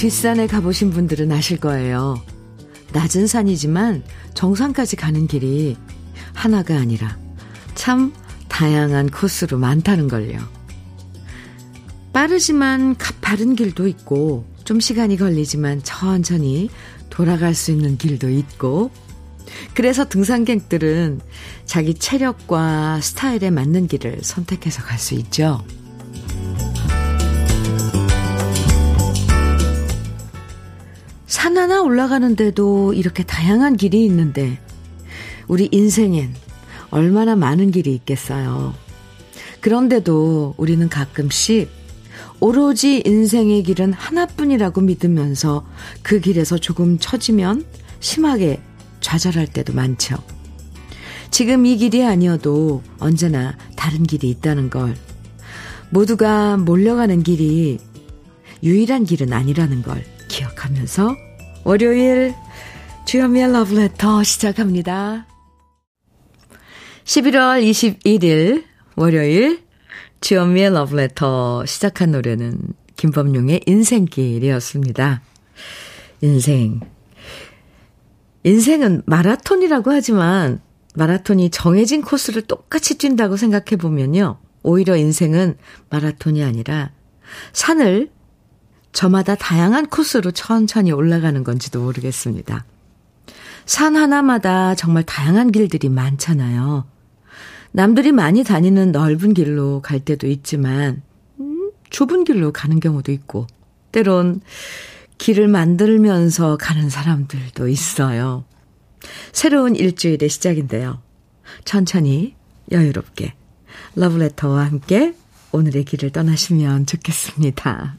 뒷산에 가보신 분들은 아실 거예요. 낮은 산이지만 정상까지 가는 길이 하나가 아니라 참 다양한 코스로 많다는 걸요. 빠르지만 가파른 길도 있고 좀 시간이 걸리지만 천천히 돌아갈 수 있는 길도 있고 그래서 등산객들은 자기 체력과 스타일에 맞는 길을 선택해서 갈 수 있죠. 산 하나 올라가는데도 이렇게 다양한 길이 있는데 우리 인생엔 얼마나 많은 길이 있겠어요. 그런데도 우리는 가끔씩 오로지 인생의 길은 하나뿐이라고 믿으면서 그 길에서 조금 처지면 심하게 좌절할 때도 많죠. 지금 이 길이 아니어도 언제나 다른 길이 있다는 걸. 모두가 몰려가는 길이 유일한 길은 아니라는 걸 기억하면서 월요일 주현미의 러브레터 시작합니다. 11월 21일 월요일 주현미의 러브레터 시작한 노래는 김범용의 인생길이었습니다. 인생. 인생은 마라톤이라고 하지만 마라톤이 정해진 코스를 똑같이 뛴다고 생각해 보면요. 오히려 인생은 마라톤이 아니라 산을 저마다 다양한 코스로 천천히 올라가는 건지도 모르겠습니다. 산 하나마다 정말 다양한 길들이 많잖아요. 남들이 많이 다니는 넓은 길로 갈 때도 있지만, 음, 좁은 길로 가는 경우도 있고, 때론 길을 만들면서 가는 사람들도 있어요. 새로운 일주일의 시작인데요. 천천히, 여유롭게, 러브레터와 함께 오늘의 길을 떠나시면 좋겠습니다.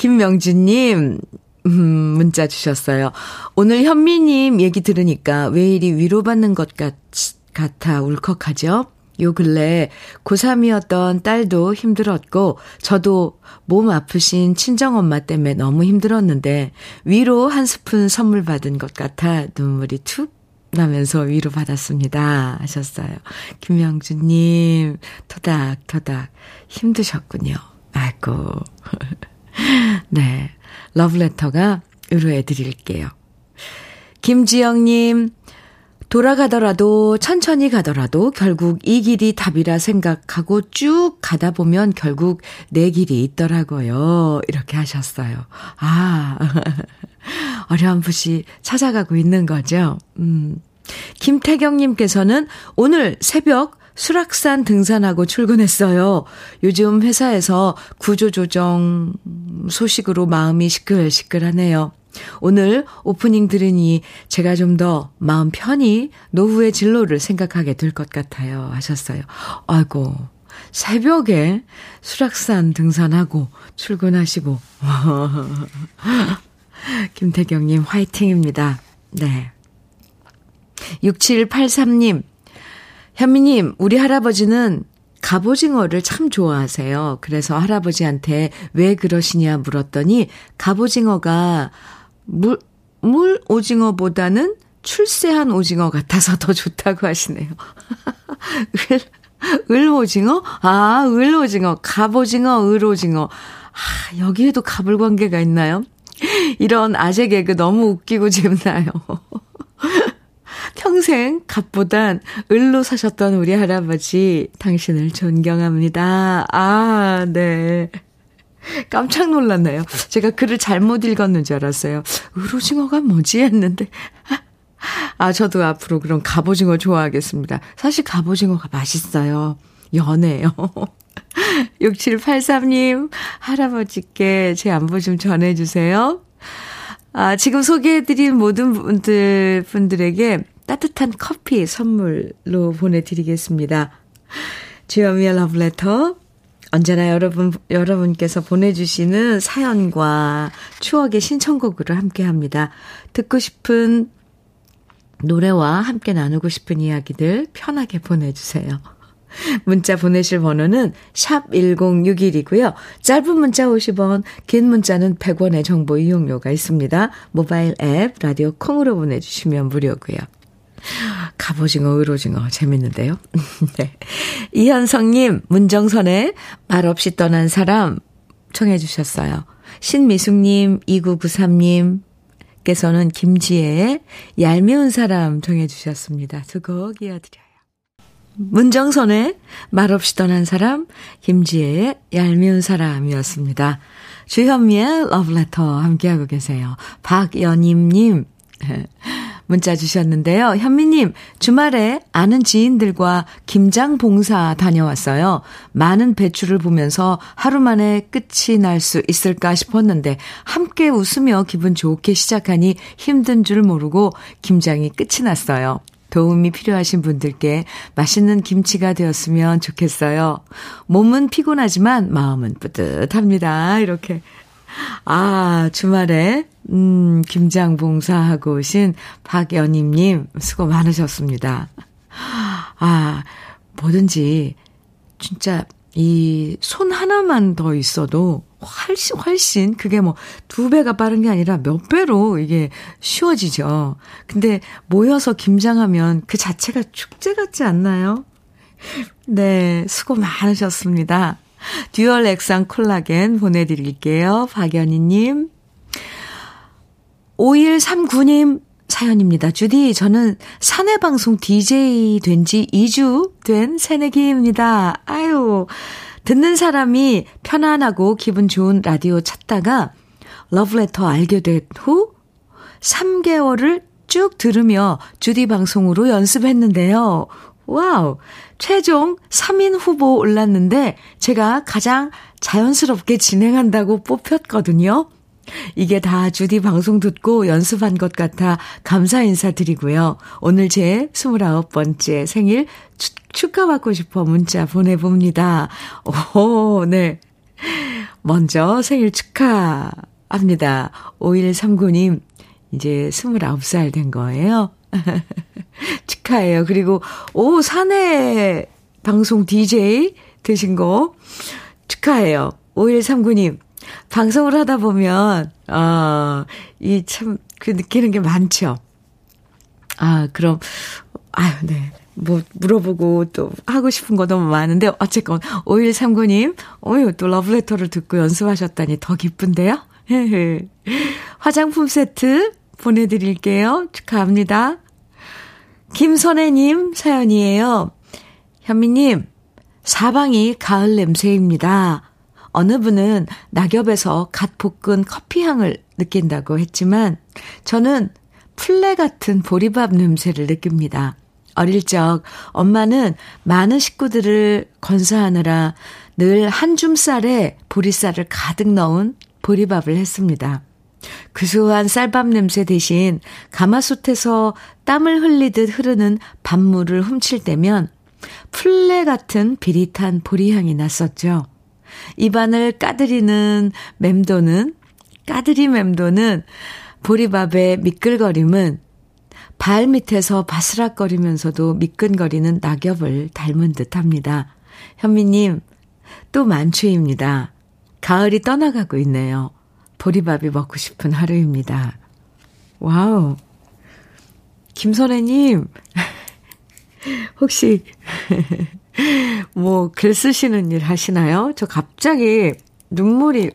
김명주님, 음, 문자 주셨어요. 오늘 현미님 얘기 들으니까 왜 이리 위로받는 것 같, 같아 울컥하죠? 요 근래 고3이었던 딸도 힘들었고, 저도 몸 아프신 친정엄마 때문에 너무 힘들었는데, 위로 한 스푼 선물 받은 것 같아 눈물이 툭 나면서 위로 받았습니다. 하셨어요. 김명주님, 토닥토닥 힘드셨군요. 아이고. 네. 러브레터가 의뢰해 드릴게요. 김지영님, 돌아가더라도 천천히 가더라도 결국 이 길이 답이라 생각하고 쭉 가다 보면 결국 내 길이 있더라고요. 이렇게 하셨어요. 아, 어렴풋이 찾아가고 있는 거죠. 음. 김태경님께서는 오늘 새벽 수락산 등산하고 출근했어요. 요즘 회사에서 구조조정 소식으로 마음이 시끌시끌하네요. 오늘 오프닝 들으니 제가 좀 더 마음 편히 노후의 진로를 생각하게 될 것 같아요. 하셨어요. 아이고, 새벽에 수락산 등산하고 출근하시고. 김태경님 화이팅입니다. 네. 6783님, 현미님, 우리 할아버지는 갑오징어를 참 좋아하세요. 그래서 할아버지한테 왜 그러시냐 물었더니 갑오징어가 물, 물 오징어보다는 출세한 오징어 같아서 더 좋다고 하시네요. 을, 을 오징어? 아, 을 오징어. 갑오징어, 을 오징어. 아, 여기에도 갑을 관계가 있나요? 이런 아재 개그 너무 웃기고 재밌나요? 평생 값보단 을로 사셨던 우리 할아버지, 당신을 존경합니다. 아, 네. 깜짝 놀랐네요. 제가 글을 잘못 읽었는 줄 알았어요. 을오징어가 뭐지 했는데. 아, 저도 앞으로 그런 갑오징어 좋아하겠습니다. 사실 갑오징어가 맛있어요. 연해요. 6783님, 할아버지께 제 안부 좀 전해주세요. 아, 지금 소개해드린 모든 분들, 분들에게 따뜻한 커피 선물로 보내드리겠습니다. 주여미의 러브레터. 언제나 여러분, 여러분께서 보내주시는 사연과 추억의 신청곡으로 함께 합니다. 듣고 싶은 노래와 함께 나누고 싶은 이야기들 편하게 보내주세요. 문자 보내실 번호는 샵 1061이고요. 짧은 문자 50원, 긴 문자는 100원의 정보 이용료가 있습니다. 모바일 앱, 라디오 콩으로 보내주시면 무료고요. 갑오징어, 의로징어, 재밌는데요? 네. 이현성님, 문정선의 말없이 떠난 사람 청해 주셨어요. 신미숙님, 2993님, 께서는 김지혜의 얄미운 사람 정해주셨습니다. 두 곡 이어드려요. 문정선의 말없이 떠난 사람, 김지혜의 얄미운 사람이었습니다. 주현미의 러브레터 함께하고 계세요. 박연임님, 문자 주셨는데요. 현미님, 주말에 아는 지인들과 김장 봉사 다녀왔어요. 많은 배추를 보면서 하루 만에 끝이 날 수 있을까 싶었는데, 함께 웃으며 기분 좋게 시작하니 힘든 줄 모르고 김장이 끝이 났어요. 도움이 필요하신 분들께 맛있는 김치가 되었으면 좋겠어요. 몸은 피곤하지만 마음은 뿌듯합니다. 이렇게. 아, 주말에, 음, 김장 봉사하고 오신 박연임님, 수고 많으셨습니다. 아, 뭐든지, 진짜, 이 손 하나만 더 있어도 훨씬, 훨씬, 그게 뭐 두 배가 빠른 게 아니라 몇 배로 이게 쉬워지죠. 근데 모여서 김장하면 그 자체가 축제 같지 않나요? 네, 수고 많으셨습니다. 듀얼 액상 콜라겐 보내드릴게요. 박연희님. 5139님 사연입니다. 주디, 저는 사내방송 DJ 된 지 2주 된 새내기입니다. 아유, 듣는 사람이 편안하고 기분 좋은 라디오 찾다가 러브레터 알게 된 후 3개월을 쭉 들으며 주디 방송으로 연습했는데요. wow! 최종 3인 후보 올랐는데 제가 가장 자연스럽게 진행한다고 뽑혔거든요. 이게 다 주디 방송 듣고 연습한 것 같아 감사 인사드리고요. 오늘 제 29번째 생일 축하받고 싶어 문자 보내봅니다. 오, 네. 먼저 생일 축하합니다. 5139님, 이제 29살 된 거예요. 축하해요. 그리고, 오, 사내 방송 DJ 되신 거 축하해요. 5139님, 방송을 하다 보면, 아, 이 참, 그 느끼는 게 많죠. 아, 그럼, 아유, 네. 뭐, 물어보고 또 하고 싶은 거 너무 많은데, 어쨌건, 5139님, 어유, 또 러브레터를 듣고 연습하셨다니 더 기쁜데요? 화장품 세트 보내드릴게요. 축하합니다. 김선혜님 사연이에요. 현미님, 사방이 가을 냄새입니다. 어느 분은 낙엽에서 갓 볶은 커피 향을 느낀다고 했지만 저는 플레 같은 보리밥 냄새를 느낍니다. 어릴 적 엄마는 많은 식구들을 건사하느라 늘 한 줌 쌀에 보리쌀을 가득 넣은 보리밥을 했습니다. 그수한 쌀밥 냄새 대신 가마솥에서 땀을 흘리듯 흐르는 밥물을 훔칠 때면 플레 같은 비릿한 보리향이 났었죠. 입안을 까드리는 맴도는, 까드리 맴도는 보리밥의 미끌거림은 발 밑에서 바스락거리면서도 미끈거리는 낙엽을 닮은 듯 합니다. 현미님, 또 만추입니다. 가을이 떠나가고 있네요. 보리밥이 먹고 싶은 하루입니다. wow. 김선혜님, 혹시, 뭐, 글 쓰시는 일 하시나요? 저 갑자기 눈물이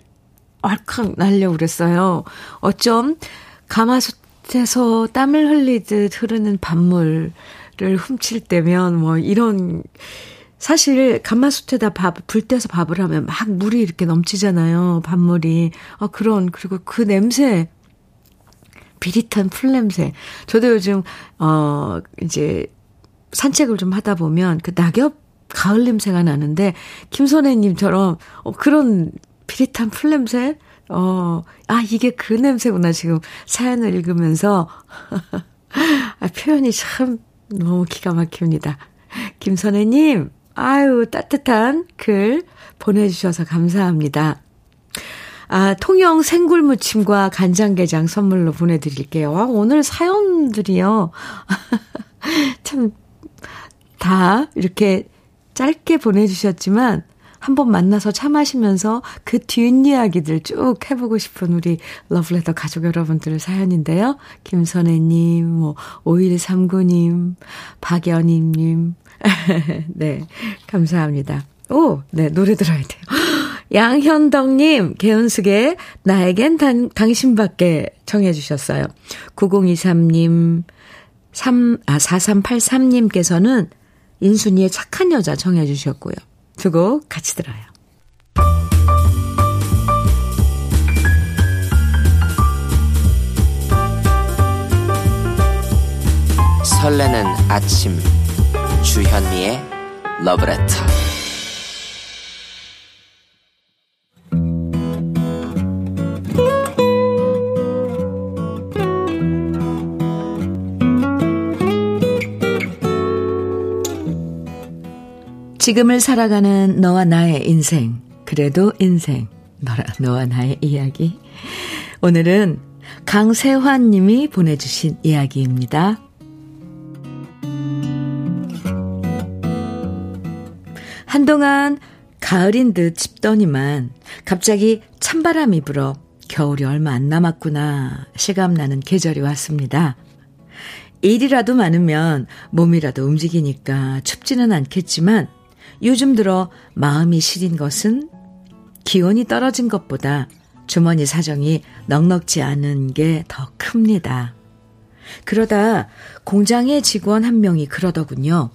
울컥 날려 그랬어요. 어쩜 가마솥에서 땀을 흘리듯 흐르는 밥물을 훔칠 때면 뭐 이런 사실 가마솥에다 밥, 불 떼서 밥을 하면 막 물이 이렇게 넘치잖아요. 밥물이. 아, 그런, 그리고 그 냄새. 비릿한 풀 냄새. 저도 요즘, 어, 이제 산책을 좀 하다 보면 그 낙엽 가을 냄새가 나는데, 김선혜님처럼, 어, 그런 비릿한 풀 냄새? 어, 아, 이게 그 냄새구나. 지금 사연을 읽으면서. 아, 표현이 참 너무 기가 막힙니다. 김선혜님, 아유, 따뜻한 글 보내주셔서 감사합니다. 아, 통영 생굴무침과 간장게장 선물로 보내드릴게요. 아, 오늘 사연들이요. 참, 다 이렇게 짧게 보내주셨지만, 한번 만나서 차 마시면서 그 뒷이야기들 쭉 해보고 싶은 우리 러브레터 가족 여러분들 사연인데요. 김선혜님, 뭐, 5139님, 박연희님, 네, 감사합니다. 오, 네, 노래 들어야 돼요. 양현덕님, 개은숙의 나에겐 단, 당신밖에 청해 주셨어요. 9023님, 3, 아, 4383님께서는 인순이의 착한 여자 청해 주셨고요. 두 곡 같이 들어요. 설레는 아침 주현미의 러브레터 지금을 살아가는 너와 나의 인생 그래도 인생 너라 너와 나의 이야기 오늘은 강세환 님이 보내주신 이야기입니다. 한동안 가을인 듯 싶더니만 갑자기 찬바람이 불어 겨울이 얼마 안 남았구나 실감나는 계절이 왔습니다. 일이라도 많으면 몸이라도 움직이니까 춥지는 않겠지만 요즘 들어 마음이 시린 것은 기온이 떨어진 것보다 주머니 사정이 넉넉지 않은 게 더 큽니다. 그러다 공장의 직원 한 명이 그러더군요.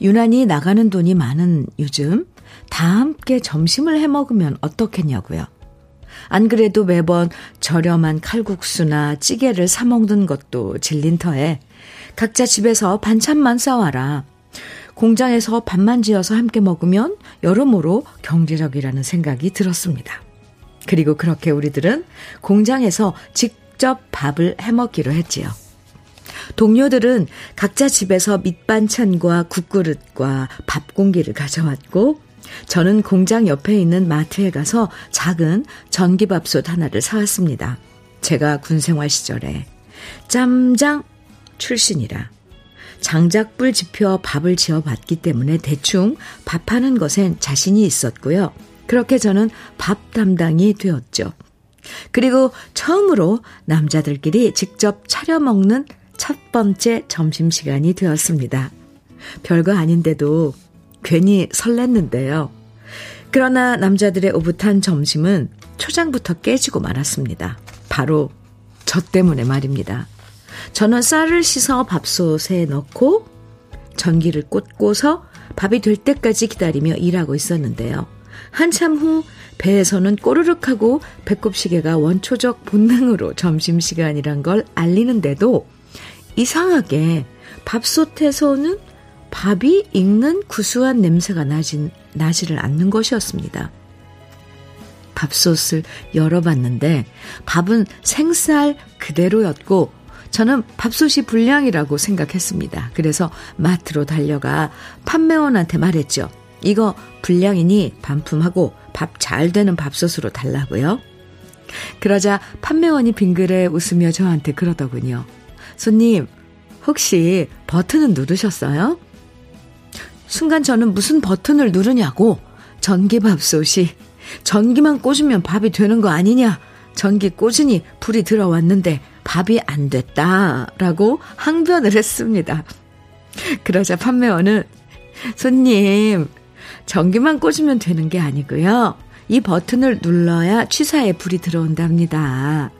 유난히 나가는 돈이 많은 요즘 다 함께 점심을 해 먹으면 어떻겠냐고요. 안 그래도 매번 저렴한 칼국수나 찌개를 사 먹는 것도 질린 터에 각자 집에서 반찬만 싸와라. 공장에서 밥만 지어서 함께 먹으면 여러모로 경제적이라는 생각이 들었습니다. 그리고 그렇게 우리들은 공장에서 직접 밥을 해 먹기로 했지요. 동료들은 각자 집에서 밑반찬과 국그릇과 밥 공기를 가져왔고 저는 공장 옆에 있는 마트에 가서 작은 전기밥솥 하나를 사왔습니다. 제가 군 생활 시절에 짬장 출신이라 장작불 지펴 밥을 지어 봤기 때문에 대충 밥하는 것엔 자신이 있었고요. 그렇게 저는 밥 담당이 되었죠. 그리고 처음으로 남자들끼리 직접 차려 먹는 첫 번째 점심시간이 되었습니다. 별거 아닌데도 괜히 설렜는데요. 그러나 남자들의 오붓한 점심은 초장부터 깨지고 말았습니다. 바로 저 때문에 말입니다. 저는 쌀을 씻어 밥솥에 넣고 전기를 꽂고서 밥이 될 때까지 기다리며 일하고 있었는데요. 한참 후 배에서는 꼬르륵 하고 배꼽시계가 원초적 본능으로 점심시간이란 걸 알리는데도 이상하게 밥솥에서는 밥이 익는 구수한 냄새가 나진, 나지를 않는 것이었습니다. 밥솥을 열어봤는데 밥은 생쌀 그대로였고 저는 밥솥이 불량이라고 생각했습니다. 그래서 마트로 달려가 판매원한테 말했죠. 이거 불량이니 반품하고 밥 잘 되는 밥솥으로 달라고요. 그러자 판매원이 빙그레 웃으며 저한테 그러더군요. 손님, 혹시 버튼은 누르셨어요? 순간 저는 무슨 버튼을 누르냐고 전기밥솥이 전기만 꽂으면 밥이 되는 거 아니냐? 전기 꽂으니 불이 들어왔는데 밥이 안 됐다 라고 항변을 했습니다. 그러자 판매원은 손님, 전기만 꽂으면 되는 게 아니고요. 이 버튼을 눌러야 취사에 불이 들어온답니다.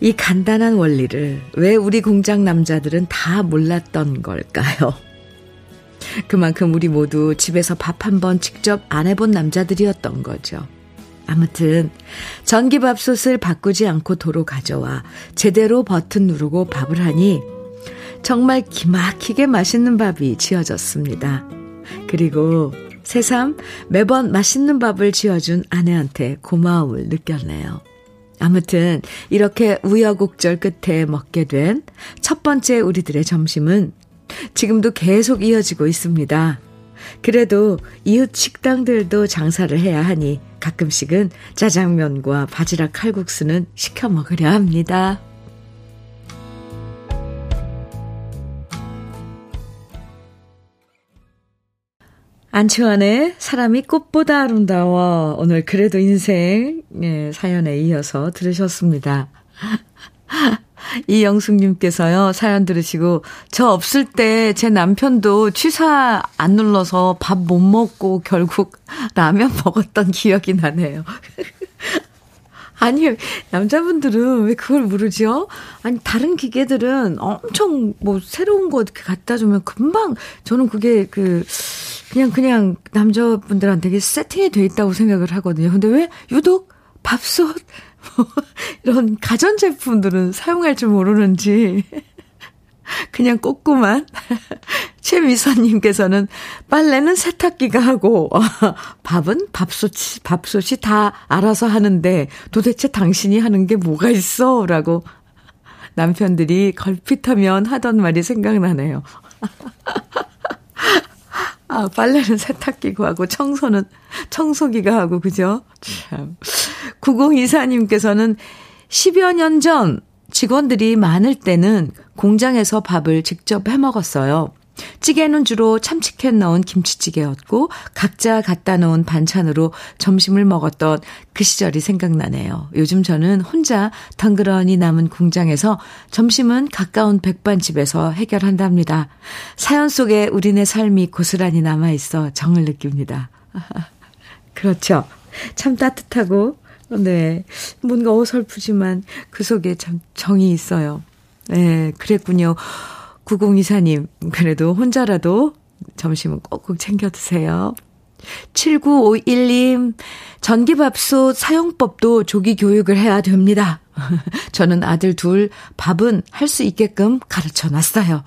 이 간단한 원리를 왜 우리 공장 남자들은 다 몰랐던 걸까요? 그만큼 우리 모두 집에서 밥 한 번 직접 안 해본 남자들이었던 거죠. 아무튼 전기밥솥을 바꾸지 않고 도로 가져와 제대로 버튼 누르고 밥을 하니 정말 기막히게 맛있는 밥이 지어졌습니다. 그리고 새삼 매번 맛있는 밥을 지어준 아내한테 고마움을 느꼈네요. 아무튼 이렇게 우여곡절 끝에 먹게 된 첫 번째 우리들의 점심은 지금도 계속 이어지고 있습니다. 그래도 이웃 식당들도 장사를 해야 하니 가끔씩은 짜장면과 바지락 칼국수는 시켜 먹으려 합니다. 안치환의 사람이 꽃보다 아름다워. 오늘 그래도 인생 예, 사연에 이어서 들으셨습니다. 이영숙님께서요, 사연 들으시고, 저 없을 때 제 남편도 취사 안 눌러서 밥 못 먹고 결국 라면 먹었던 기억이 나네요. 아니, 남자분들은 왜 그걸 모르죠? 아니, 다른 기계들은 엄청 뭐 새로운 거 이렇게 갖다 주면 금방, 저는 그게 그, 그냥, 그냥 남자분들한테 세팅이 돼 있다고 생각을 하거든요. 근데 왜 유독 밥솥, 뭐, 이런 가전제품들은 사용할 줄 모르는지. 그냥 꽂고만. 최미선님께서는 빨래는 세탁기가 하고, 밥은 밥솥이, 밥솥이 다 알아서 하는데 도대체 당신이 하는 게 뭐가 있어? 라고 남편들이 걸핏하면 하던 말이 생각나네요. 아, 빨래는 세탁기가 하고 청소는 청소기가 하고, 그죠? 참. 9024님께서는 10여 년 전 직원들이 많을 때는 공장에서 밥을 직접 해 먹었어요. 찌개는 주로 참치캔 넣은 김치찌개였고 각자 갖다 놓은 반찬으로 점심을 먹었던 그 시절이 생각나네요. 요즘 저는 혼자 덩그러니 남은 공장에서 점심은 가까운 백반집에서 해결한답니다. 사연 속에 우리네 삶이 고스란히 남아 있어 정을 느낍니다. 그렇죠. 참 따뜻하고 네. 뭔가 어설프지만 그 속에 참 정이 있어요. 네, 그랬군요. 9024님, 그래도 혼자라도 점심은 꼭꼭 챙겨 드세요. 7951님, 전기밥솥 사용법도 조기 교육을 해야 됩니다. 저는 아들 둘 밥은 할 수 있게끔 가르쳐 놨어요.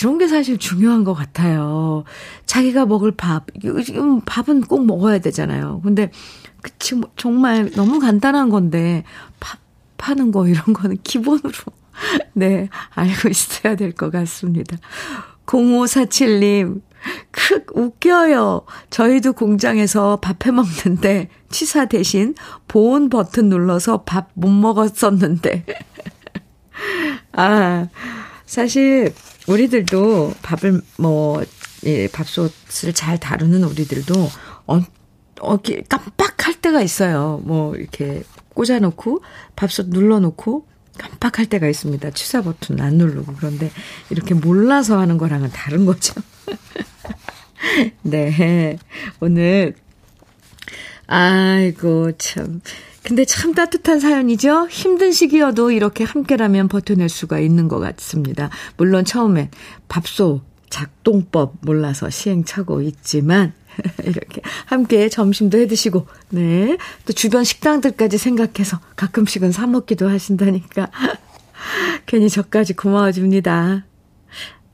이런 게 사실 중요한 것 같아요. 자기가 먹을 밥, 요즘 밥은 꼭 먹어야 되잖아요. 근데 그치, 뭐, 정말 너무 간단한 건데, 밥 파는 거 이런 거는 기본으로, 네, 알고 있어야 될 것 같습니다. 0547님, 크, 웃겨요. 저희도 공장에서 밥해 먹는데, 취사 대신 보온 버튼 눌러서 밥 못 먹었었는데. 아, 사실, 우리들도 밥을 뭐, 예, 밥솥을 잘 다루는 우리들도, 어, 어, 깜빡할 때가 있어요. 뭐, 이렇게 꽂아놓고, 밥솥 눌러놓고, 깜빡할 때가 있습니다. 취사 버튼 안 누르고. 그런데 이렇게 몰라서 하는 거랑은 다른 거죠. 네. 오늘, 아이고, 참. 근데 참 따뜻한 사연이죠? 힘든 시기여도 이렇게 함께라면 버텨낼 수가 있는 것 같습니다. 물론 처음엔 밥솥 작동법 몰라서 시행착오 있지만, 이렇게 함께 점심도 해 드시고, 네. 또 주변 식당들까지 생각해서 가끔씩은 사 먹기도 하신다니까. 괜히 저까지 고마워집니다.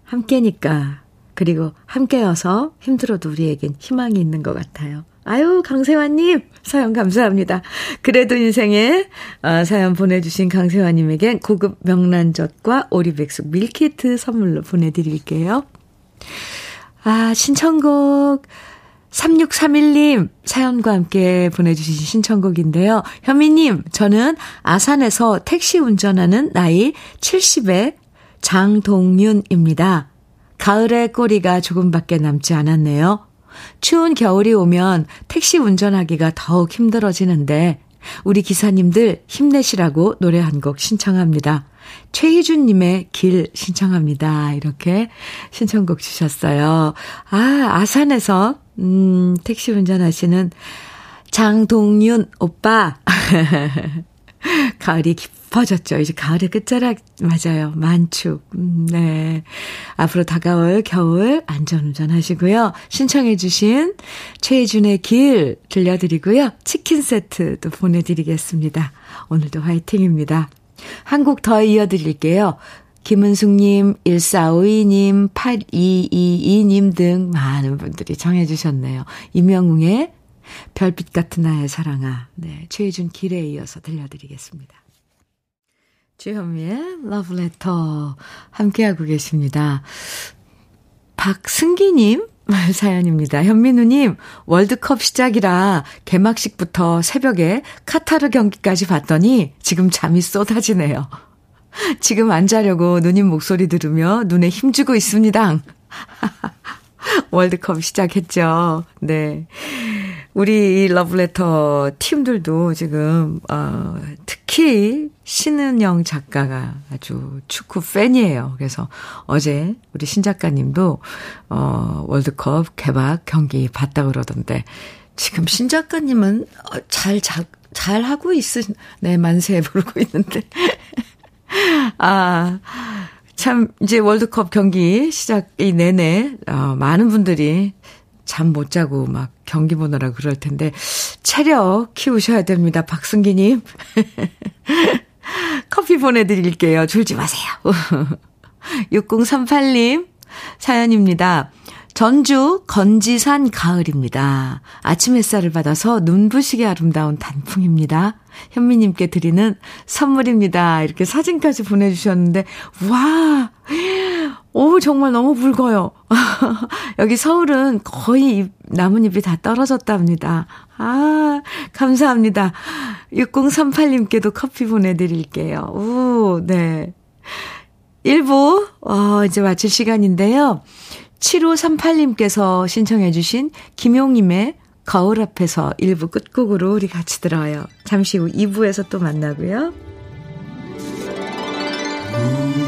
함께니까. 그리고 함께여서 힘들어도 우리에겐 희망이 있는 것 같아요. 아유, 강세환님, 사연 감사합니다. 그래도 인생에 어, 사연 보내주신 강세환님에겐 고급 명란젓과 오리백숙 밀키트 선물로 보내드릴게요. 아, 신청곡 3631님 사연과 함께 보내주신 신청곡인데요. 현미님, 저는 아산에서 택시 운전하는 나이 70의 장동윤입니다. 가을의 꼬리가 조금밖에 남지 않았네요. 추운 겨울이 오면 택시 운전하기가 더욱 힘들어지는데, 우리 기사님들 힘내시라고 노래 한 곡 신청합니다. 최희준님의 길 신청합니다. 이렇게 신청곡 주셨어요. 아, 아산에서 음, 택시 운전하시는 장동윤 오빠. 가을이 깊어졌죠. 이제 가을의 끝자락 맞아요. 만축. 음, 네. 앞으로 다가올 겨울 안전운전 하시고요. 신청해 주신 최희준의 길 들려드리고요. 치킨 세트도 보내드리겠습니다. 오늘도 화이팅입니다. 한 곡 더 이어드릴게요. 김은숙님, 1452님, 8222님 등 많은 분들이 정해주셨네요. 임영웅의 별빛 같은 나의 사랑아. 네, 최혜준 길에 이어서 들려드리겠습니다. 주현미의 러브레터 함께하고 계십니다. 박승기님 사연입니다. 현민우님, 월드컵 시작이라 개막식부터 새벽에 카타르 경기까지 봤더니 지금 잠이 쏟아지네요. 지금 안 자려고 누님 목소리 들으며 눈에 힘주고 있습니다. 월드컵 시작했죠. 네. 우리 이 러브레터 팀들도 지금, 어, 특히 신은영 작가가 아주 축구 팬이에요. 그래서 어제 우리 신 작가님도 어 월드컵 개막 경기 봤다 그러던데 지금 신 작가님은 잘, 잘, 잘 하고 있으, 네, 만세 부르고 있는데. 아, 참, 이제 월드컵 경기 시작 이 내내, 어, 많은 분들이 잠 못 자고 막 경기 보느라 그럴 텐데, 체력 키우셔야 됩니다. 박승기님. 커피 보내드릴게요. 졸지 마세요. 6038님 사연입니다. 전주 건지산 가을입니다. 아침 햇살을 받아서 눈부시게 아름다운 단풍입니다. 현미님께 드리는 선물입니다. 이렇게 사진까지 보내주셨는데, 와, 오, 정말 너무 붉어요. 여기 서울은 거의 나뭇잎이 다 떨어졌답니다. 아, 감사합니다. 6038님께도 커피 보내드릴게요. 오, 네. 1부, 어, 이제 마칠 시간인데요. 7538님께서 신청해주신 김용님의 거울 앞에서 1부 끝곡으로 우리 같이 들어요. 잠시 후 2부에서 또 만나고요. 혼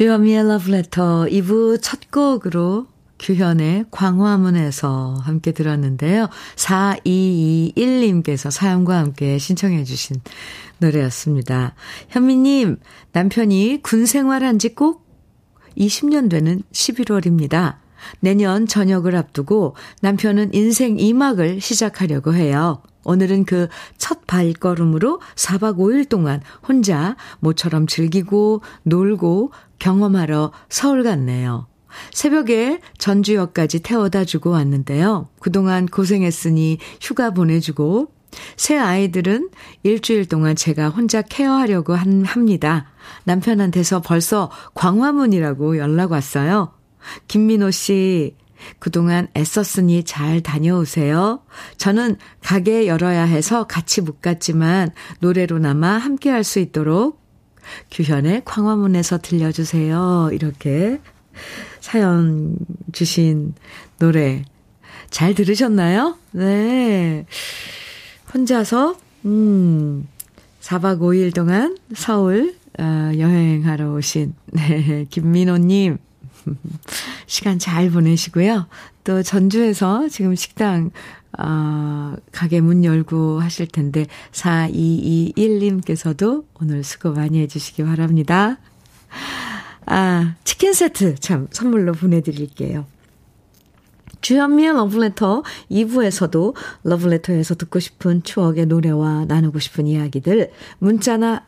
주현미의 Letter 2부 첫 곡으로 규현의 광화문에서 함께 들었는데요. 4221님께서 사연과 함께 신청해 주신 노래였습니다. 현미님, 남편이 군 생활한 지 꼭 20년 되는 11월입니다. 내년 전역을 앞두고 남편은 인생 2막을 시작하려고 해요. 오늘은 그 첫 발걸음으로 4박 5일 동안 혼자 모처럼 즐기고 놀고 경험하러 서울 갔네요. 새벽에 전주역까지 태워다 주고 왔는데요. 그동안 고생했으니 휴가 보내주고 새 아이들은 일주일 동안 제가 혼자 케어하려고 한, 합니다. 남편한테서 벌써 광화문이라고 연락 왔어요. 김민호 씨, 그동안 애썼으니 잘 다녀오세요. 저는 가게 열어야 해서 같이 못 갔지만 노래로나마 함께 할 수 있도록 규현의 광화문에서 들려주세요. 이렇게 사연 주신 노래 잘 들으셨나요? 네. 혼자서, 음, 4박 5일 동안 서울, 어, 여행하러 오신, 네, 김민호님. 시간 잘 보내시고요. 또 전주에서 지금 식당, 어, 가게 문 열고 하실 텐데, 4221님께서도 오늘 수고 많이 해주시기 바랍니다. 아, 치킨 세트 참 선물로 보내드릴게요. 주현미의 러브레터 2부에서도 러브레터에서 듣고 싶은 추억의 노래와 나누고 싶은 이야기들 문자나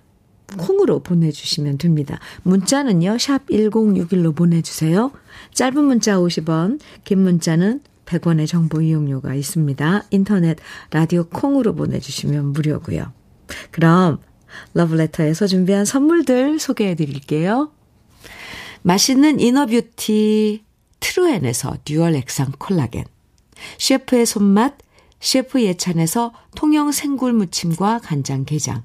콩으로 보내주시면 됩니다. 문자는요, 샵 1061로 보내주세요. 짧은 문자 50원, 긴 문자는 100원의 정보 이용료가 있습니다. 인터넷, 라디오 콩으로 보내주시면 무료고요. 그럼 러브레터에서 준비한 선물들 소개해 드릴게요. 맛있는 inner beauty 트루엔에서 dual 액상 콜라겐 셰프의 손맛 셰프 예찬에서 통영 생굴 무침과 간장 게장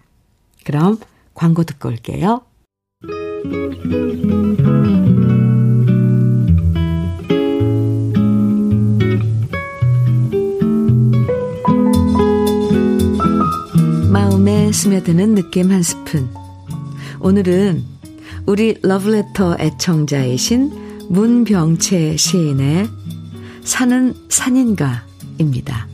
그럼 광고 듣고 올게요. 마음에 스며드는 느낌 한 스푼. 오늘은 우리 러브레터 애청자이신 문병채 시인의 사는 산인가입니다.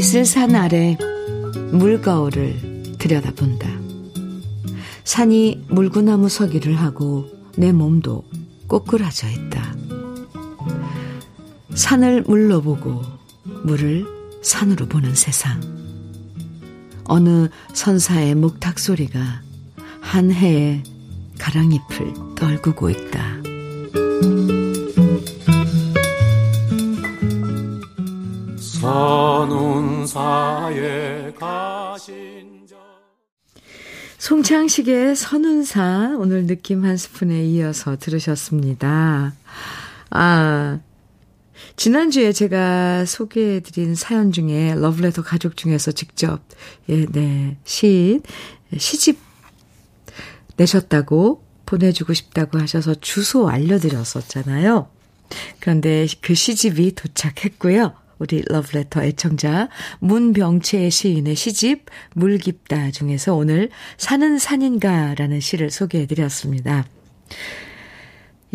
빛을 산 아래 물거울을 들여다본다. 산이 물구나무 서기를 하고 내 몸도 꼬꾸라져 있다. 산을 물로 보고 물을 산으로 보는 세상. 어느 선사의 목탁 소리가 한 해의 가랑잎을 떨구고 있다. 선운사에 가신 자 송창식의 선운사 오늘 느낌 한 스푼에 이어서 들으셨습니다. 아 지난주에 제가 소개해드린 사연 중에 러브레터 가족 중에서 직접, 예, 네, 시인, 시집 내셨다고 보내주고 싶다고 하셔서 주소 알려드렸었잖아요. 그런데 그 시집이 도착했고요. 우리 러브레터 애청자 문병채 시인의 시집 물 깊다 중에서 오늘 사는 산인가라는 시를 소개해 드렸습니다.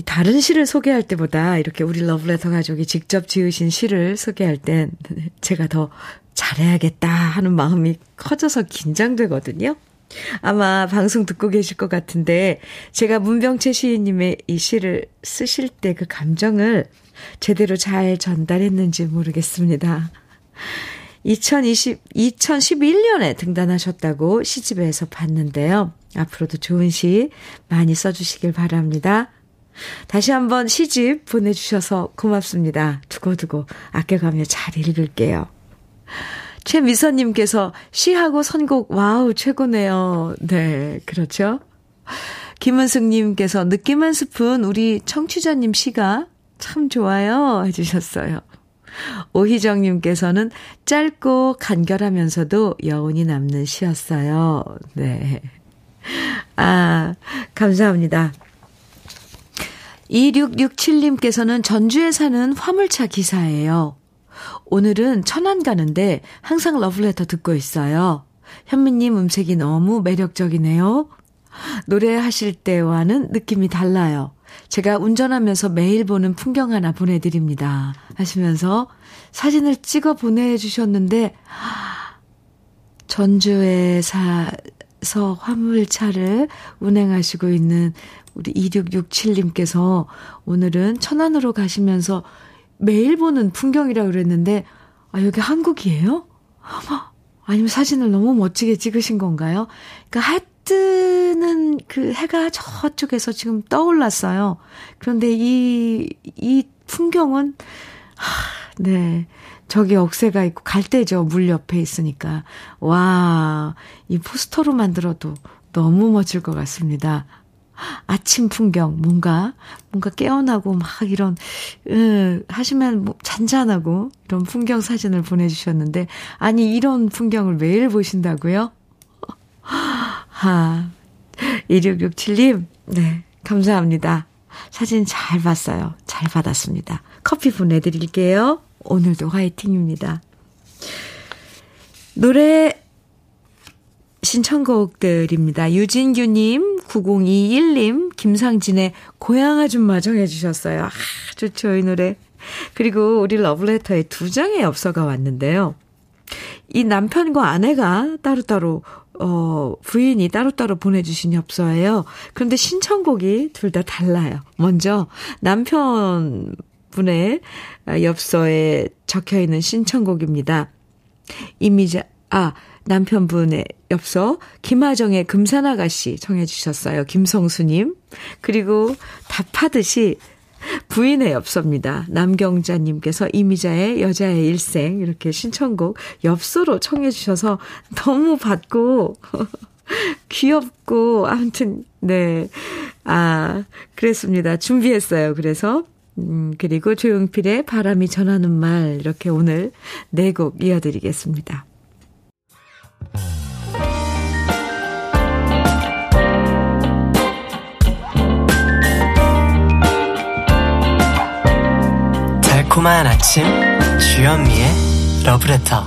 다른 시를 소개할 때보다 이렇게 우리 러브레터 가족이 직접 지으신 시를 소개할 땐 제가 더 잘해야겠다 하는 마음이 커져서 긴장되거든요. 아마 방송 듣고 계실 것 같은데 제가 문병채 시인님의 이 시를 쓰실 때 그 감정을 제대로 잘 전달했는지 모르겠습니다. 2020, 2011년에 등단하셨다고 시집에서 봤는데요. 앞으로도 좋은 시 많이 써주시길 바랍니다. 다시 한번 시집 보내주셔서 고맙습니다. 두고두고 아껴가며 잘 읽을게요. 최미선님께서 시하고 선곡, wow, 최고네요. 네, 그렇죠. 김은숙님께서 느낌 한 스푼 우리 청취자님 시가 참 좋아요. 해주셨어요. 오희정님께서는 짧고 간결하면서도 여운이 남는 시였어요. 네. 아, 감사합니다. 2667님께서는 전주에 사는 화물차 기사예요. 오늘은 천안 가는데 항상 러브레터 듣고 있어요. 현미님 음색이 너무 매력적이네요. 노래하실 때와는 느낌이 달라요. 제가 운전하면서 매일 보는 풍경 하나 보내드립니다. 하시면서 사진을 찍어 보내주셨는데, 전주에 사서 화물차를 운행하시고 있는 우리 2667님께서 오늘은 천안으로 가시면서 매일 보는 풍경이라고 그랬는데, 아, 여기 한국이에요? 아니면 사진을 너무 멋지게 찍으신 건가요? 그러니까 해 뜨는 그 해가 저쪽에서 지금 떠올랐어요. 그런데 이, 이 풍경은, 하, 네. 저기 억새가 있고 갈대죠. 물 옆에 있으니까. 와, 이 포스터로 만들어도 너무 멋질 것 같습니다. 아침 풍경, 뭔가, 뭔가 깨어나고 막 이런, 으, 하시면 뭐 잔잔하고 이런 풍경 사진을 보내주셨는데, 아니, 이런 풍경을 매일 보신다고요? 하, 2667님, 네, 감사합니다. 사진 잘 봤어요. 잘 받았습니다. 커피 보내드릴게요. 오늘도 화이팅입니다. 노래 신청곡들입니다. 유진규님, 9021님, 김상진의 고향 아줌마 정해주셨어요. 아, 좋죠, 이 노래. 그리고 우리 러브레터에 두 장의 엽서가 왔는데요. 이 남편과 아내가 따로따로 어, 부인이 따로따로 보내주신 엽서예요. 그런데 신청곡이 둘 다 달라요. 먼저 남편 분의 엽서에 적혀 있는 신청곡입니다. 이미자, 아, 남편분의 엽서, 김하정의 금산아가씨 청해주셨어요. 김성수님. 그리고 답하듯이 부인의 엽서입니다. 남경자님께서 이미자의 여자의 일생 이렇게 신청곡 엽서로 청해 주셔서 너무 받고 귀엽고 아무튼 네. 아, 그랬습니다. 준비했어요. 그래서 음, 그리고 조용필의 바람이 전하는 말 이렇게 오늘 네 곡 이어드리겠습니다. 달콤한 아침 주현미의 러브레터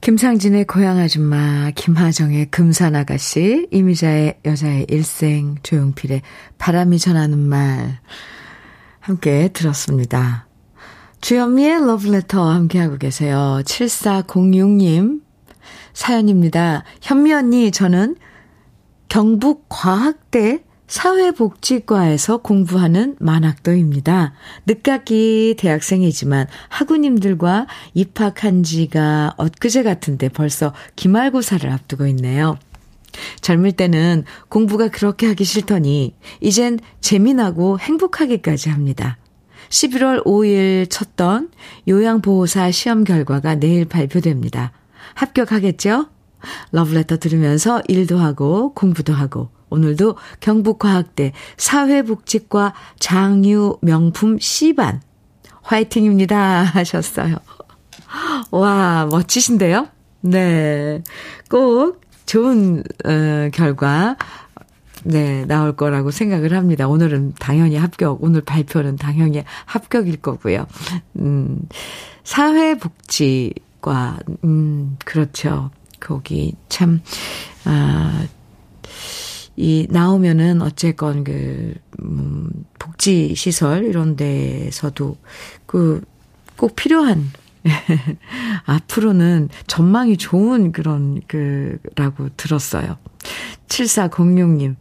김상진의 고향 아줌마, 김하정의 금산 아가씨, 이미자의 여자의 일생, 조용필의 바람이 전하는 말 함께 들었습니다. 주현미의 러브레터 함께하고 계세요. 7406님 사연입니다. 현미 언니, 저는 경북 과학대 사회복지과에서 공부하는 만학도입니다. 늦깎이 대학생이지만 학우님들과 입학한 지가 엊그제 같은데 벌써 기말고사를 앞두고 있네요. 젊을 때는 공부가 그렇게 하기 싫더니 이젠 재미나고 행복하기까지 합니다. 11월 5일 쳤던 요양보호사 시험 결과가 내일 발표됩니다. 합격하겠죠? 러브레터 들으면서 일도 하고 공부도 하고 오늘도 경북과학대 사회복지과 장유 명품 C반 화이팅입니다 하셨어요. 와, 멋지신데요? 네. 꼭 좋은 어, 결과 네, 나올 거라고 생각을 합니다. 오늘은 당연히 합격, 오늘 발표는 당연히 합격일 거고요. 음, 사회복지과, 음, 그렇죠. 거기 참, 아, 이 나오면은 어쨌건 그 음, 복지 시설 이런 데서도 그 꼭 필요한 앞으로는 전망이 좋은 그런 그라고 들었어요. 7406님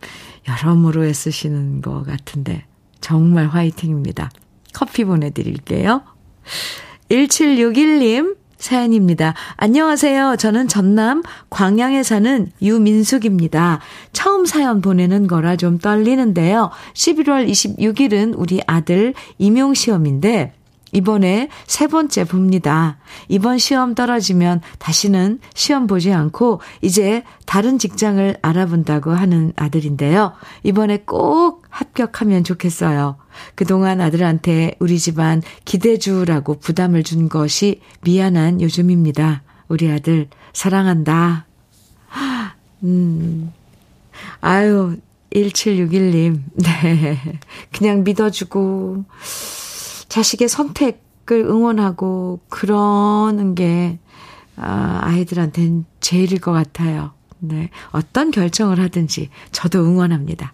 여러모로 애쓰시는 것 같은데 정말 화이팅입니다. 커피 보내 드릴게요. 1761님 사연입니다. 안녕하세요. 저는 전남 광양에 사는 유민숙입니다. 처음 사연 보내는 거라 좀 떨리는데요. 11월 26일은 우리 아들 임용 시험인데 이번에 세 번째 봅니다. 이번 시험 떨어지면 다시는 시험 보지 않고 이제 다른 직장을 알아본다고 하는 아들인데요. 이번에 꼭 합격하면 좋겠어요. 그동안 아들한테 우리 집안 기대주라고 부담을 준 것이 미안한 요즘입니다. 우리 아들 사랑한다. 음. 아유, 1761님. 네. 그냥 믿어주고 자식의 선택을 응원하고 그러는 게 아, 아이들한테는 제일일 것 같아요. 네. 어떤 결정을 하든지 저도 응원합니다.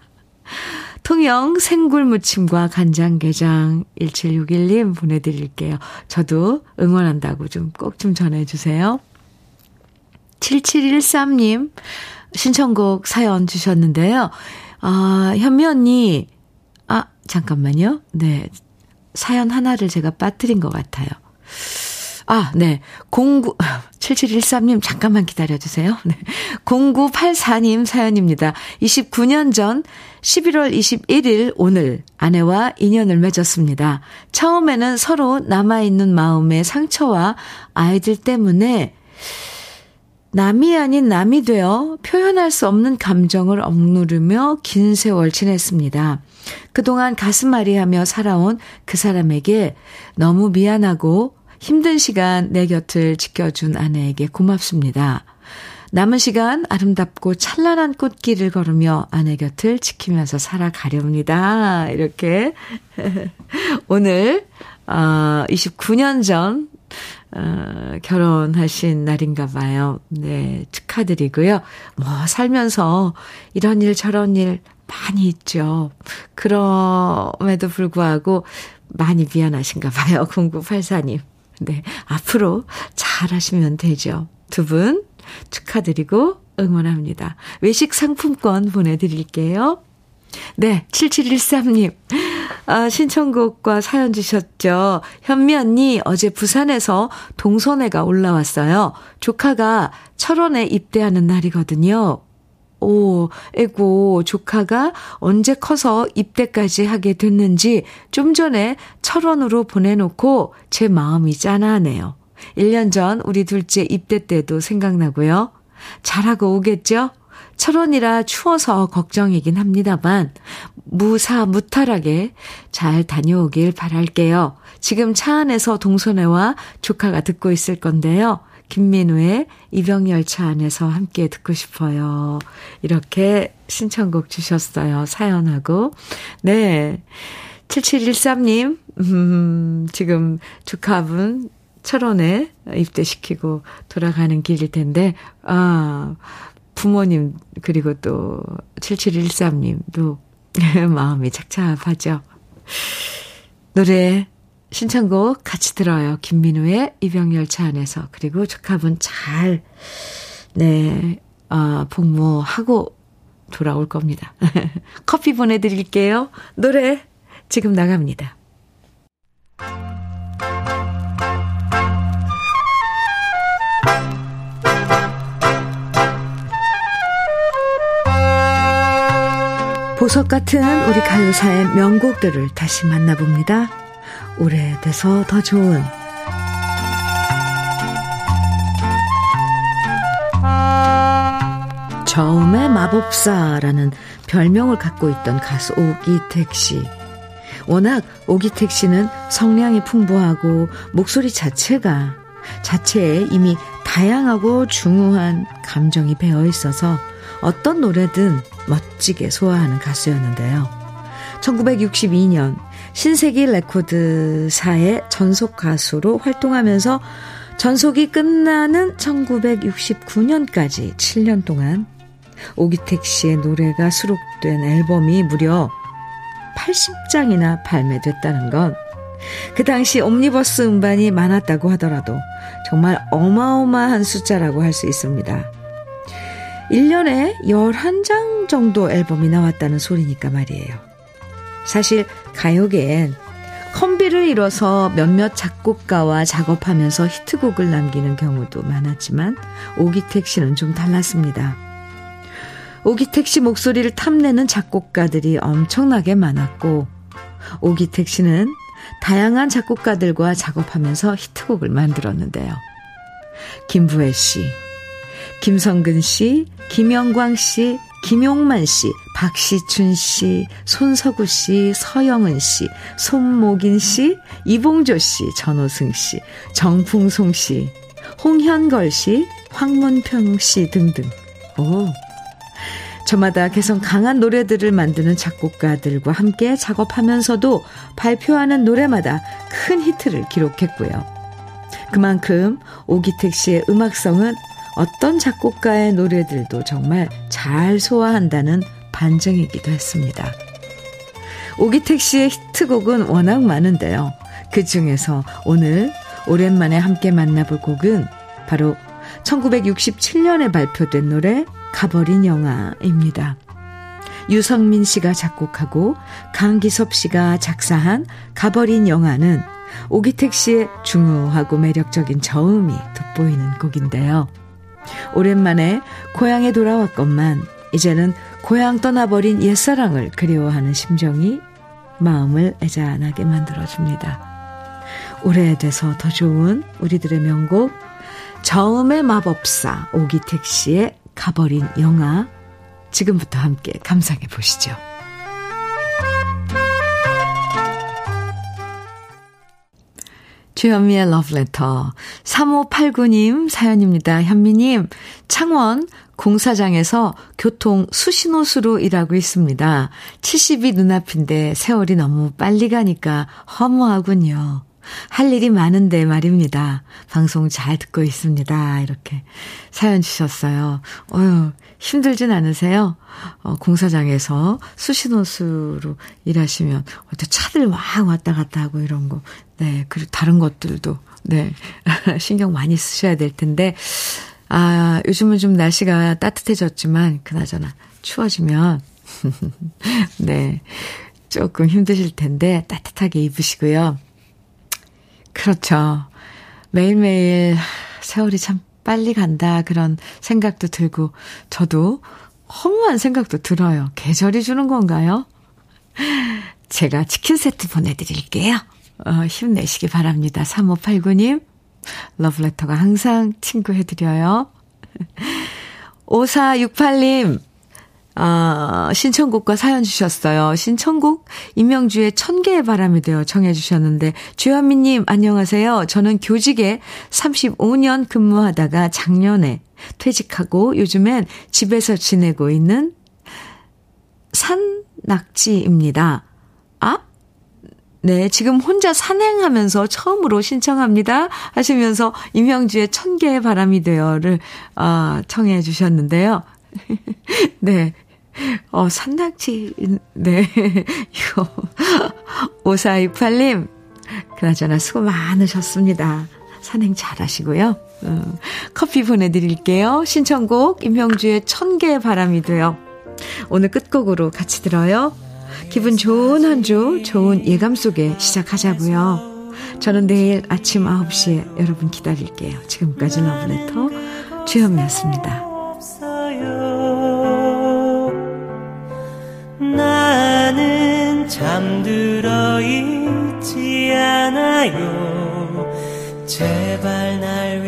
통영 생굴무침과 간장게장 1761님 보내드릴게요. 저도 응원한다고 좀 꼭좀 좀 전해주세요. 7713님 신청곡 사연 주셨는데요. 아, 현미 언니, 아, 잠깐만요. 네. 사연 하나를 제가 빠뜨린 것 같아요. 아, 네. 09, 7713님, 잠깐만 기다려주세요. 네. 0984님 사연입니다. 29년 전 11월 21일 오늘 아내와 인연을 맺었습니다. 처음에는 서로 남아있는 마음의 상처와 아이들 때문에 남이 아닌 남이 되어 표현할 수 없는 감정을 억누르며 긴 세월 지냈습니다. 그동안 가슴앓이하며 살아온 그 사람에게 너무 미안하고 힘든 시간 내 곁을 지켜준 아내에게 고맙습니다. 남은 시간 아름답고 찬란한 꽃길을 걸으며 아내 곁을 지키면서 살아가렵니다. 이렇게 오늘 어 29년 전 어, 결혼하신 날인가 봐요. 네, 축하드리고요. 뭐, 살면서 이런 일, 저런 일 많이 있죠. 그럼에도 불구하고 많이 미안하신가 봐요. 0984님. 네. 앞으로 잘 하시면 되죠. 두 분 축하드리고 응원합니다. 외식 상품권 보내드릴게요. 네. 7713님. 아, 신청곡과 사연 주셨죠. 현미 언니, 어제 부산에서 동선회가 올라왔어요. 조카가 철원에 입대하는 날이거든요. 오, 에고, 조카가 언제 커서 입대까지 하게 됐는지 좀 전에 철원으로 보내놓고 제 마음이 짠하네요. 1년 전 우리 둘째 입대 때도 생각나고요. 잘하고 오겠죠? 철원이라 추워서 걱정이긴 합니다만, 무사무탈하게 잘 다녀오길 바랄게요. 지금 차 안에서 동선회와 조카가 듣고 있을 건데요. 김민우의 이병열차 안에서 함께 듣고 싶어요. 이렇게 신청곡 주셨어요. 사연하고. 네. 7713님, 음, 지금 조카분 철원에 입대시키고 돌아가는 길일 텐데, 아, 부모님, 그리고 또 7713님도 마음이 착잡하죠. 노래 신청곡 같이 들어요. 김민우의 입양열차 안에서. 그리고 조카분 잘, 네, 어, 복무하고 돌아올 겁니다. 커피 보내드릴게요. 노래 지금 나갑니다. 보석 같은 우리 가요사의 명곡들을 다시 만나봅니다. 오래돼서 더 좋은 저음의 마법사라는 별명을 갖고 있던 가수 오기택 씨. 워낙 오기택 씨는 성량이 풍부하고 목소리 자체가 자체에 이미 다양하고 중후한 감정이 배어 있어서 어떤 노래든 멋지게 소화하는 가수였는데요. 1962년 신세기 레코드사의 전속 가수로 활동하면서 전속이 끝나는 1969년까지 7년 동안 오기택 씨의 노래가 수록된 앨범이 무려 80장이나 발매됐다는 건 그 당시 옴니버스 음반이 많았다고 하더라도 정말 어마어마한 숫자라고 할 수 있습니다. 1년에 11장 정도 앨범이 나왔다는 소리니까 말이에요. 사실 가요계엔 컴비를 이뤄서 몇몇 작곡가와 작업하면서 히트곡을 남기는 경우도 많았지만 오기택 씨는 좀 달랐습니다. 오기택 씨 목소리를 탐내는 작곡가들이 엄청나게 많았고 오기택 씨는 다양한 작곡가들과 작업하면서 히트곡을 만들었는데요. 김부혜 씨, 김성근 씨, 김영광 씨, 김용만 씨, 박시춘 씨, 손석우 씨, 서영은 씨, 손목인 씨, 이봉조 씨, 전호승 씨, 정풍송 씨, 홍현걸 씨, 황문평 씨 등등. 오. 저마다 개성 강한 노래들을 만드는 작곡가들과 함께 작업하면서도 발표하는 노래마다 큰 히트를 기록했고요. 그만큼 오기택 씨의 음악성은 어떤 작곡가의 노래들도 정말 잘 소화한다는 반증이기도 했습니다. 오기택 씨의 히트곡은 워낙 많은데요. 그 중에서 오늘 오랜만에 함께 만나볼 곡은 바로 1967년에 발표된 노래 가버린 영화입니다. 유성민 씨가 작곡하고 강기섭 씨가 작사한 가버린 영화는 오기택 씨의 중후하고 매력적인 저음이 돋보이는 곡인데요. 오랜만에 고향에 돌아왔건만 이제는 고향 떠나버린 옛사랑을 그리워하는 심정이 마음을 애잔하게 만들어줍니다. 오래돼서 더 좋은 우리들의 명곡 저음의 마법사 오기택 씨의 가버린 영화 지금부터 함께 감상해 보시죠. 주현미의 러브레터 3589님 사연입니다. 현미님 창원 공사장에서 교통 수신호수로 일하고 있습니다. 70이 눈앞인데 세월이 너무 빨리 가니까 허무하군요. 할 일이 많은데 말입니다. 방송 잘 듣고 있습니다. 이렇게 사연 주셨어요. 어휴, 힘들진 않으세요? 어, 공사장에서 수신호수로 일하시면, 어때 차들 막 왔다 갔다 하고 이런 거. 네, 그리고 다른 것들도, 네, 신경 많이 쓰셔야 될 텐데, 아, 요즘은 좀 날씨가 따뜻해졌지만, 그나저나 추워지면, 네, 조금 힘드실 텐데, 따뜻하게 입으시고요. 그렇죠. 매일매일 세월이 참 빨리 간다 그런 생각도 들고 저도 허무한 생각도 들어요. 계절이 주는 건가요? 제가 치킨 세트 보내드릴게요. 어, 힘내시기 바랍니다. 3589님. 러브레터가 항상 친구 해드려요. 5468님. 아, 신청곡과 사연 주셨어요. 신청곡 임명주의 천개의 바람이 되어 청해 주셨는데 주현미님 안녕하세요. 저는 교직에 35년 근무하다가 작년에 퇴직하고 요즘엔 집에서 지내고 있는 산 낙지입니다. 아? 네, 지금 혼자 산행하면서 처음으로 신청합니다. 하시면서 임명주의 천개의 바람이 되어를 아, 청해 주셨는데요. 네, 어, 산낙지, 네. 이거, 5428님, 그나저나 수고 많으셨습니다. 산행 잘 하시고요. 어, 커피 보내드릴게요. 신청곡, 임형주의 천개의 바람이 돼요. 오늘 끝곡으로 같이 들어요. 기분 좋은 한 주 좋은 예감 속에 시작하자고요. 저는 내일 아침 9시에 여러분 기다릴게요. 지금까지 러브레터 주현미였습니다. 나는 잠들어 있지 않아요. 제발 날 위해.